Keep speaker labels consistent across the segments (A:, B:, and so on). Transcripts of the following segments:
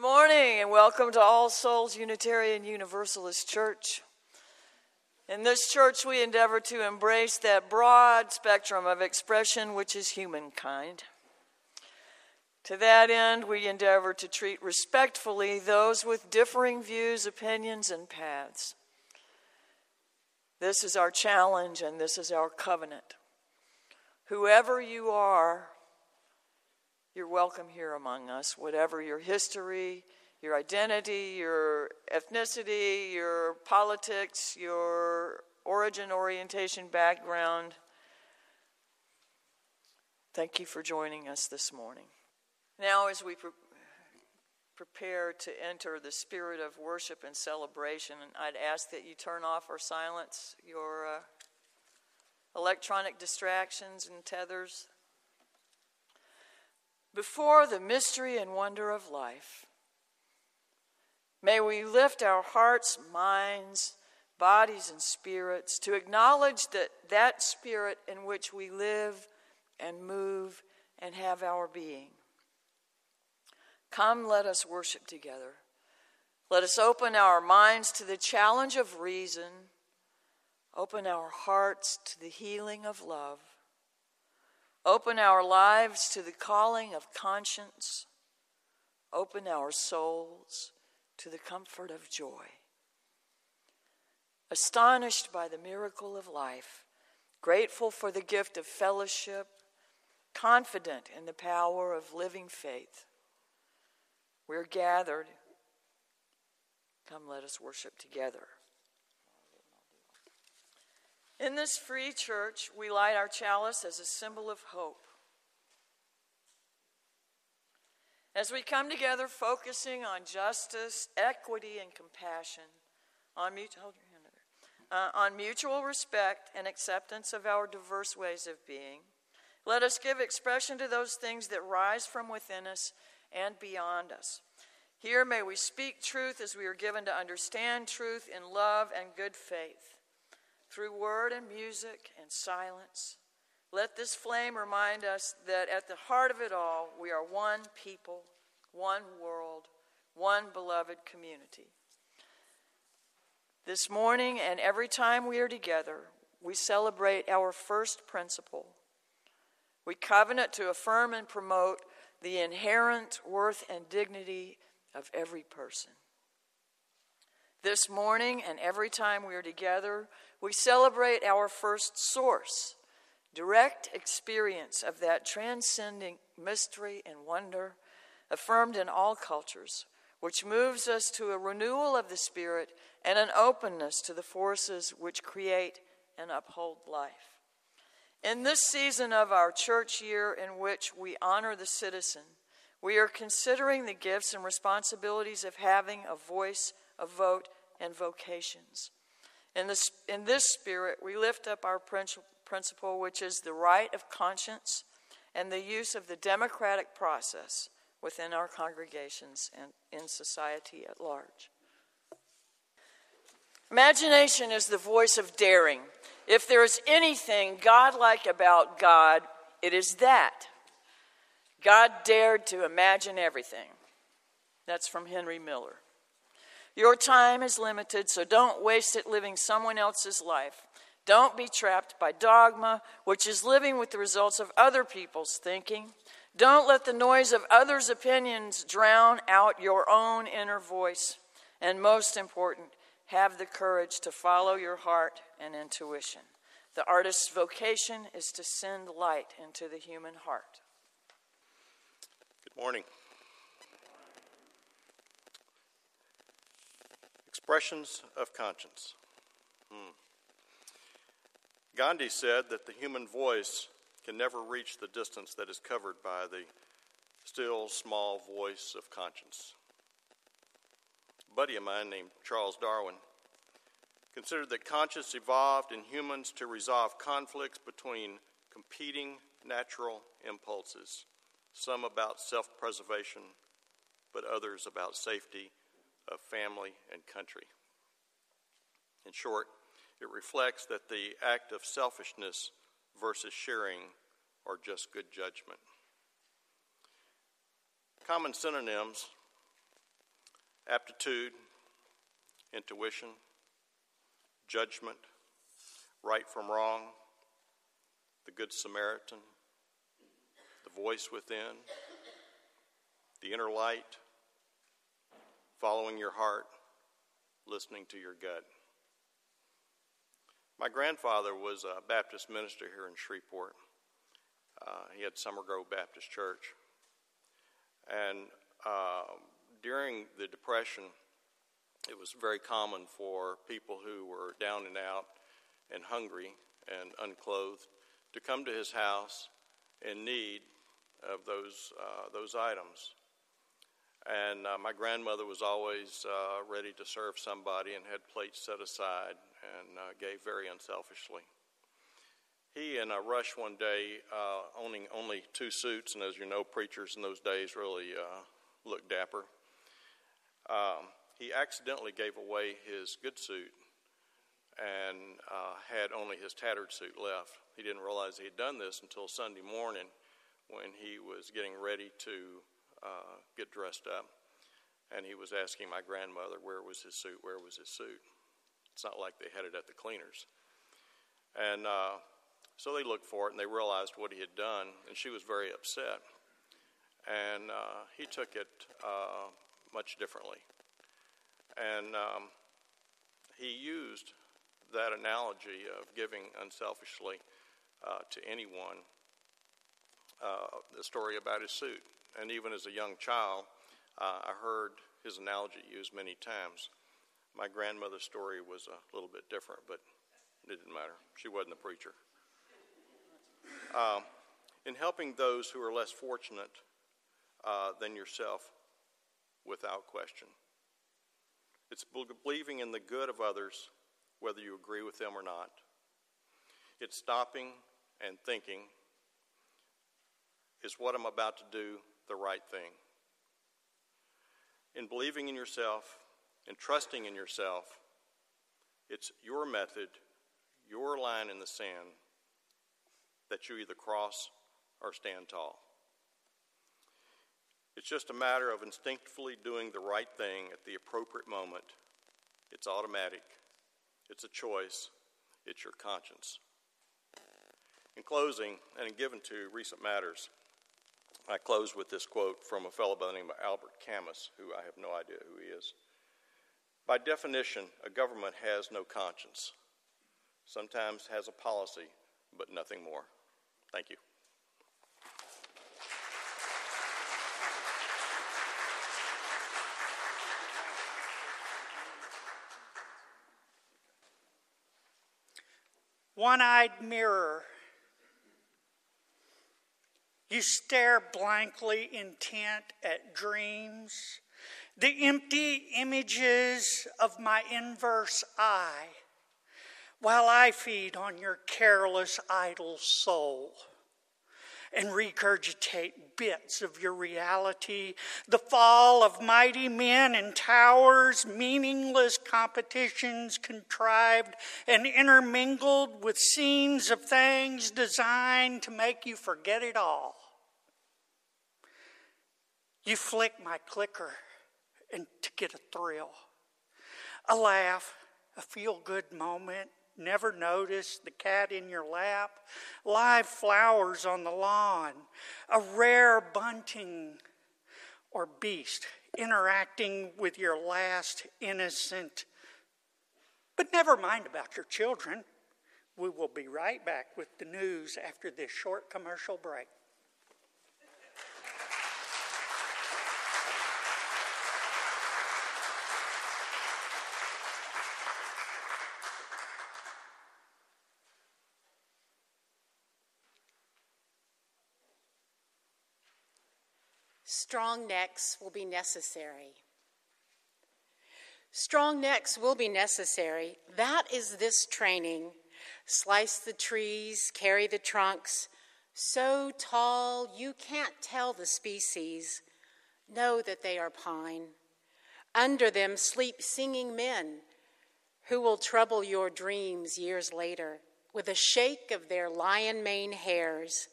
A: Good morning and welcome to All Souls Unitarian Universalist Church. In this church, we endeavor to embrace that broad spectrum of expression which is humankind. To that end, we endeavor to treat respectfully those with differing views, opinions, and paths. This is our challenge and this is our covenant. Whoever you are, you're welcome here among us, whatever your history, your identity, your ethnicity, your politics, your origin, orientation, background. Thank you for joining us this morning. Now, as we pre- prepare to enter the spirit of worship and celebration, I'd ask that you turn off or silence your uh, electronic distractions and tethers before the mystery and wonder of life. May we lift our hearts, minds, bodies, and spirits to acknowledge that that spirit in which we live and move and have our being. Come, let us worship together. Let us open our minds to the challenge of reason, open our hearts to the healing of love Open our lives to the calling of conscience. Open our souls to the comfort of joy. Astonished by the miracle of life, grateful for the gift of fellowship, confident in the power of living faith, we're gathered. Come, let us worship together. In this free church, we light our chalice as a symbol of hope. As we come together focusing on justice, equity, and compassion, on mutual, uh, on mutual respect and acceptance of our diverse ways of being, let us give expression to those things that rise from within us and beyond us. Here may we speak truth as we are given to understand truth in love and good faith through word and music and silence. Let this flame remind us that at the heart of it all, we are one people, one world, one beloved community. This morning and every time we are together, we celebrate our first principle. We covenant to affirm and promote the inherent worth and dignity of every person. This morning and every time we are together, we celebrate our first source, direct experience of that transcending mystery and wonder affirmed in all cultures, which moves us to a renewal of the spirit and an openness to the forces which create and uphold life. In this season of our church year, in which we honor the citizen, we are considering the gifts and responsibilities of having a voice a vote, and vocations. In this, in this spirit, we lift up our principle, which is the right of conscience and the use of the democratic process within our congregations and in society at large. Imagination is the voice of daring. If there is anything godlike about God, it is that. God dared to imagine everything. That's from Henry Miller. Your time is limited, so don't waste it living someone else's life. Don't be trapped by dogma, which is living with the results of other people's thinking. Don't let the noise of others' opinions drown out your own inner voice. And most important, have the courage to follow your heart and intuition. The artist's vocation is to send light into the human heart.
B: Good morning. Expressions of conscience. Hmm. Gandhi said that the human voice can never reach the distance that is covered by the still small voice of conscience. A buddy of mine named Charles Darwin considered that conscience evolved in humans to resolve conflicts between competing natural impulses, some about self preservation, but others about safety of family and country. In short, it reflects that the act of selfishness versus sharing are just good judgment. Common synonyms aptitude, intuition, judgment, right from wrong, the Good Samaritan, the voice within, the inner light, following your heart, listening to your gut. My grandfather was a Baptist minister here in Shreveport. Uh, he had Summer Grove Baptist Church. And uh, during the Depression, it was very common for people who were down and out and hungry and unclothed to come to his house in need of those, uh, those items. And uh, my grandmother was always uh, ready to serve somebody and had plates set aside and uh, gave very unselfishly. He and I uh, rushed one day, uh, owning only two suits, and as you know, preachers in those days really uh, looked dapper. Um, he accidentally gave away his good suit and had only his tattered suit left. He didn't realize he had done this until Sunday morning when he was getting ready to uh, get dressed up. And he was asking my grandmother, where was his suit? Where was his suit? It's not like they had it at the cleaners. And uh, so they looked for it and they realized what he had done, and she was very upset. And uh, he took it uh, much differently. And um, he used that analogy of giving unselfishly uh, to anyone, uh, the story about his suit and even as a young child, uh, I heard his analogy used many times. My grandmother's story was a little bit different, but it didn't matter. She wasn't a preacher. Um, in helping those who are less fortunate uh, than yourself, without question, it's believing in the good of others, whether you agree with them or not. It's stopping and thinking is what I'm about to do the right thing. In believing in yourself and trusting in yourself, it's your method, your line in the sand that you either cross or stand tall. It's just a matter of instinctively doing the right thing at the appropriate moment. It's automatic, it's a choice, it's your conscience. In closing, and given to recent matters, I close with this quote from a fellow by the name of Albert Camus, who I have no idea who he is. By definition, a government has no conscience, sometimes has a policy, but nothing more. Thank you.
A: One eyed mirror you stare blankly, intent at dreams, the empty images of my inverse eye, while I feed on your careless, idle soul and regurgitate bits of your reality, the fall of mighty men and towers, meaningless competitions contrived and intermingled with scenes of things designed to make you forget it all. You flick my clicker and to get a thrill, a laugh, a feel good moment. Never notice the cat in your lap, live flowers on the lawn, a rare bunting or beast interacting with your last innocent. But never mind about your children. We will be right back with the news after this short commercial break.
C: strong necks will be necessary. Strong necks will be necessary. That is this training. Slice the trees, carry the trunks, so tall you can't tell the species. Know that they are pine. Under them sleep singing men who will trouble your dreams years later with a shake of their lion mane hairs.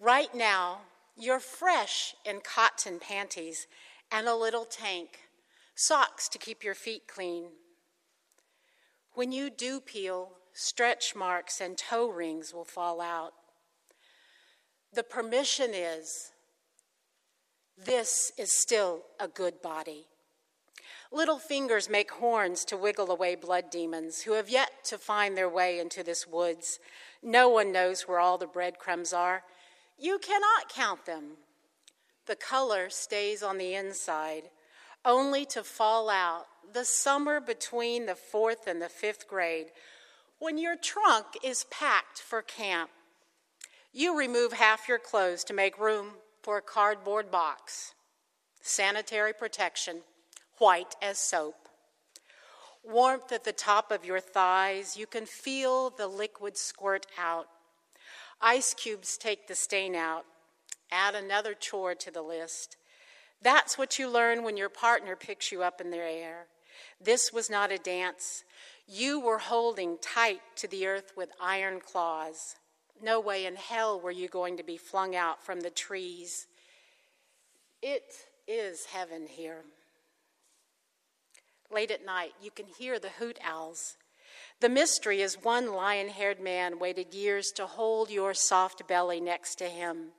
C: Right now, you're fresh in cotton panties and a little tank, socks to keep your feet clean. When you do peel, stretch marks and toe rings will fall out. The permission is this is still a good body. Little fingers make horns to wiggle away blood demons who have yet to find their way into this woods. No one knows where all the breadcrumbs are, you cannot count them. The color stays on the inside, only to fall out the summer between the fourth and the fifth grade when your trunk is packed for camp. You remove half your clothes to make room for a cardboard box, sanitary protection, white as soap warmth at the top of your thighs, you can feel the liquid squirt out. Ice cubes take the stain out. Add another chore to the list. That's what you learn when your partner picks you up in the air. This was not a dance. You were holding tight to the earth with iron claws. No way in hell were you going to be flung out from the trees. It is heaven here. Late at night, you can hear the hoot owls the mystery is one lion haired man waited years to hold your soft belly next to him.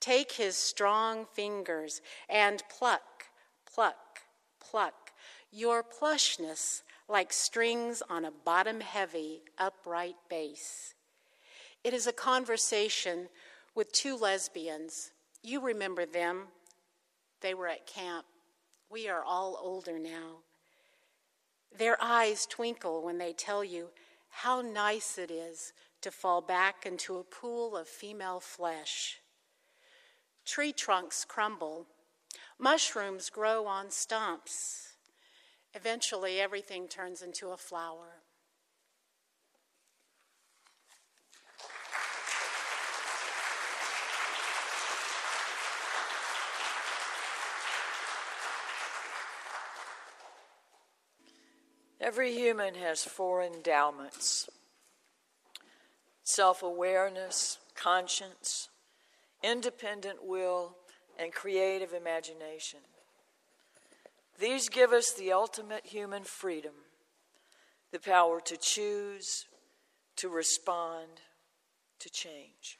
C: Take his strong fingers and pluck, pluck, pluck your plushness like strings on a bottom heavy, upright bass. It is a conversation with two lesbians. You remember them. They were at camp. We are all older now. Their eyes twinkle when they tell you how nice it is to fall back into a pool of female flesh. Tree trunks crumble, mushrooms grow on stumps. Eventually, everything turns into a flower.
A: Every human has four endowments self awareness, conscience, independent will, and creative imagination. These give us the ultimate human freedom the power to choose, to respond, to change.